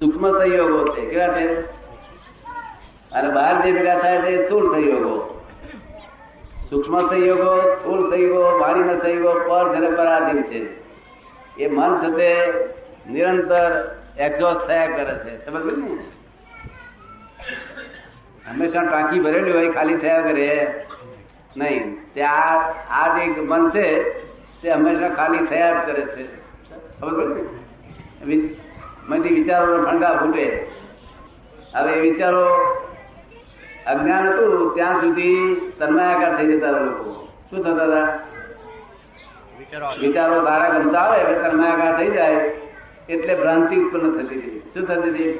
સૂક્ષ્મ સંયોગો છે. કેવા છે? અને બહાર જે ભેગા થાય છે એ સ્થૂળ સંયોગો સૂક્ષ્મ સંયોગો સ્થૂળ સંયોગો વાણીના સંયોગો પર જેને પરાધીન છે. એ મન છે તે નિરંતર એક્ઝોસ્ટ થયા કરે છે. સમજ પડી ને? હંમેશા ટાંકી ભરેલી હોય, ખાલી થયા કરે. નહીં, તે આ આ જે મન છે, તે હંમેશા ખાલી થયા જ કરે છે. ખબર પડી ને? વિ- મનથી વિચારો ફંડા ફૂટે. હવે એ વિચારો અજ્ઞાન હતું ત્યાં સુધી તન્માયાકાર થઈ જતા લોકો. શું થતા હતા? વિચારો સારા ગમતા આવે એટલે તન્માયાકાર થઈ જાય એટલે ભ્રાંતિ ઉત્પન્ન થતી હતી શું થતી હતી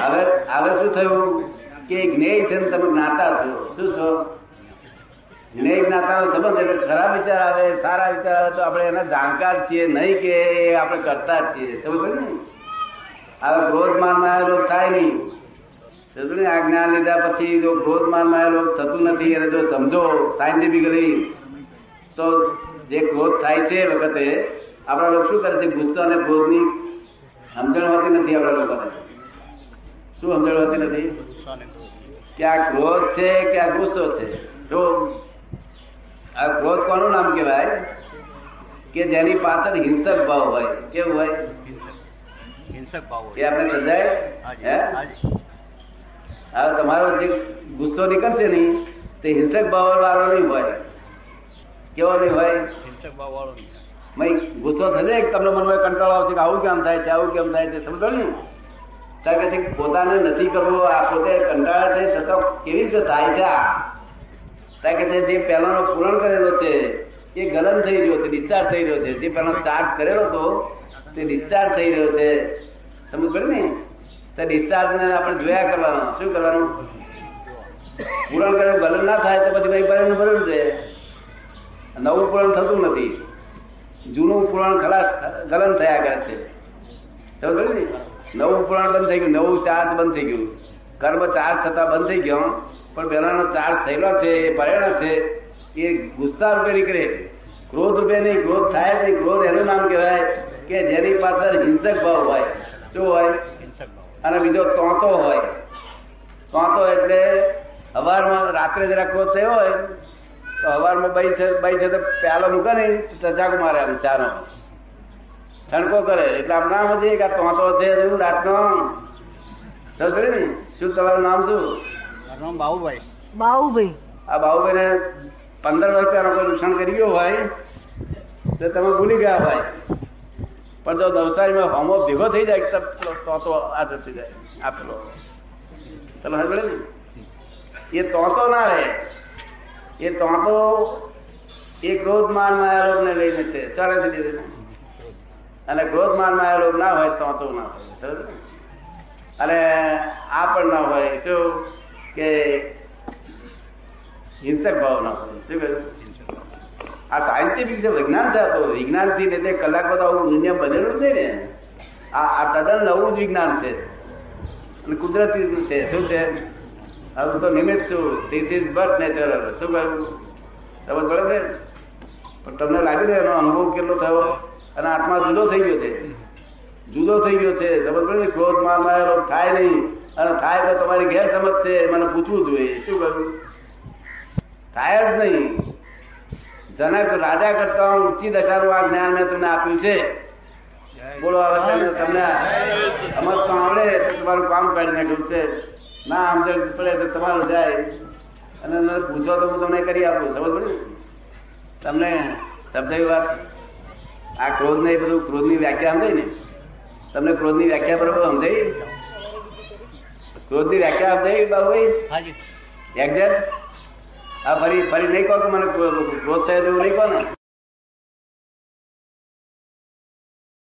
હવે હવે શું થયું? કે જ્ઞેય છે ને તમે જ્ઞાતા છો. શું છો? જ્ઞેય જ્ઞાતાનો સંબંધ એટલે ખરાબ વિચાર આવે સારા વિચાર આવે તો આપણે એના જાણકાર છીએ નહીં કે આપણે કરતા જ છીએ. સમજ ને? હવે ક્રોધ માનમાં રોગ થાય નહીં. થતું? આ જ્ઞાન લીધા પછી જો ક્રોધ માનમાં રોગ થતું નથી અને જો સમજો સાયન્ટિફિકલી તો જે ક્રોધ થાય છે વખતે આપણા લોકો શું કરે છે? ગુસ્સો અને ક્રોધની સમજણ હોતી નથી આપણા લોકોને. શું સમજણ હોતી નથી? કે આ ક્રોધ છે કે આ ગુસ્સો છે? જો આ ક્રોધ કોનું નામ કહેવાય? કે જેની પાછળ હિંસક ભાવ હોય. કેવું હોય? હિંસક ભાવ એ આપણે સજાય હે? હવે તમારો જે ગુસ્સો નીકળશે નહીં તે હિંસક ભાવ વાળો નહીં હોય. કેવો નહીં હોય? હિંસક ભાવ વાળો નહીં ગુસ્સો થશે તમને મનમાં કંટાળો આવશે કે આવું કેમ થાય છે આવું કેમ થાય છે સમજો ને? કારણ કે પોતાને નથી કરવો આ પોતે કંટાળા છે છતાં કેવી રીતે થાય છે આ? કે જે પહેલાનો પૂરણ કરેલો છે એ ગલન થઈ રહ્યો છે ડિસ્ચાર્જ થઈ રહ્યો છે. જે પહેલાનો ચાર્જ કરેલો હતો તે ડિસ્ચાર્જ થઈ રહ્યો છે. સમજ પડે ને? તો ડિસ્ચાર્જ ને આપણે જોયા કરવાનું. શું કરવાનું? પૂરણ કરે ગલન ના થાય તો પછી ભાઈ ભરેલું ભરણ છે. નવું પૂરણ થતું નથી. જૂનું પુરાણ ખલાસ ગલન થયા કરે છે. સમજ પડે ને? નવું પુરાણ બંધ થઈ ગયું. નવું ચાર્જ બંધ થઈ ગયું. કર્મ ચાર્જ થતા બંધ થઈ ગયો. પણ પહેલાનો ચાર્જ થયેલો છે એ પરિણામ છે. એ ગુસ્સા રૂપે નીકળે ક્રોધ રૂપે નહીં, ક્રોધ થાય નહીં. ક્રોધ એનું નામ કહેવાય કે જેની પાછળ હિંસક ભાવ હોય શું હોય? અને બીજો તોતો હોય. તોતો એટલે હવારમાં રાત્રે જરા ક્રોધ થયો હોય તો હવારમાં બઈ છે બઈ છે તો પ્યાલો મૂકે ને તો ટચાકો મારે આમ ચાનો. છણકો કરે એટલે આમ નામ હતી કે આ તોતો છે રાતનો. સમજ ને? શું તમારું નામ શું? બાબુભાઈ બાહુભાઈ. આ બાબુભાઈને પંદર વર્ષ પહેલા કોઈ નુકસાન કરી ગયું હોય તો તમે ભૂલી ગયા હોય. પણ જો નવસારીમાં હોમો ભેગો થઈ જાય તો તો તોતો આ થઈ જાય. આપેલો ચલો હવે ને? એ તો ના રહે. એ તો એ ક્રોધ માન માયા ને લઈને છે. ચાલે છે લીધે અને ક્રોધ માન માયા રોગ ના હોય તો તો ના હોય. અને આ પણ ના હોય. શું? કે હિંસક ભાવ ના હોય. શું કહ્યું? આ સાયન્ટિફિક છે વિજ્ઞાન છે આ તો વિજ્ઞાનથી રીતે કલાક બધા આવું દુનિયા બનેલું નહીં ને. આ આ તદ્દન નવું જ વિજ્ઞાન છે. અને કુદરતી છે, શું છે? હવે તો નિમિત્ત છું. ધીસ ઇઝ બટ નેચરલ શું કહ્યું? સમજ પડે છે? પણ તમને લાગી ને એનો અનુભવ કેટલો થયો? અને આત્મા જુદો થઈ ગયો છે. જુદો થઈ ગયો છે. સમજ પડે ને ક્રોધ માર માયેલો થાય નહીં. અને થાય તો તમારી ગેરસમજ છે. મને પૂછવું જોઈએ. શું કહ્યું? થાય જ નહીં. જનક રાજા કરતા ઊંચી દશાનું આ જ્ઞાન મેં તમને આપ્યું છે. બોલો હવે તમને સમજ તો આવડે તો તમારું કામ કાઢી નાખ્યું છે. ના સમજણ પડે તો તમારું જાય. અને પૂછો તો હું તમને કરી આપું સમજ પડે? તમને સમજાયું વાત? આ ક્રોધ ને બધું ક્રોધની વ્યાખ્યા સમજાય ને? તમને ક્રોધની વ્યાખ્યા બરોબર સમજાય? ક્રોધની વ્યાખ્યા સમજાય બાબુ ભાઈ એક્ઝેક્ટ આ ફરી ફરી નહીં કહો કે મને ક્રોધ થયો એવું નહીં કહો ને?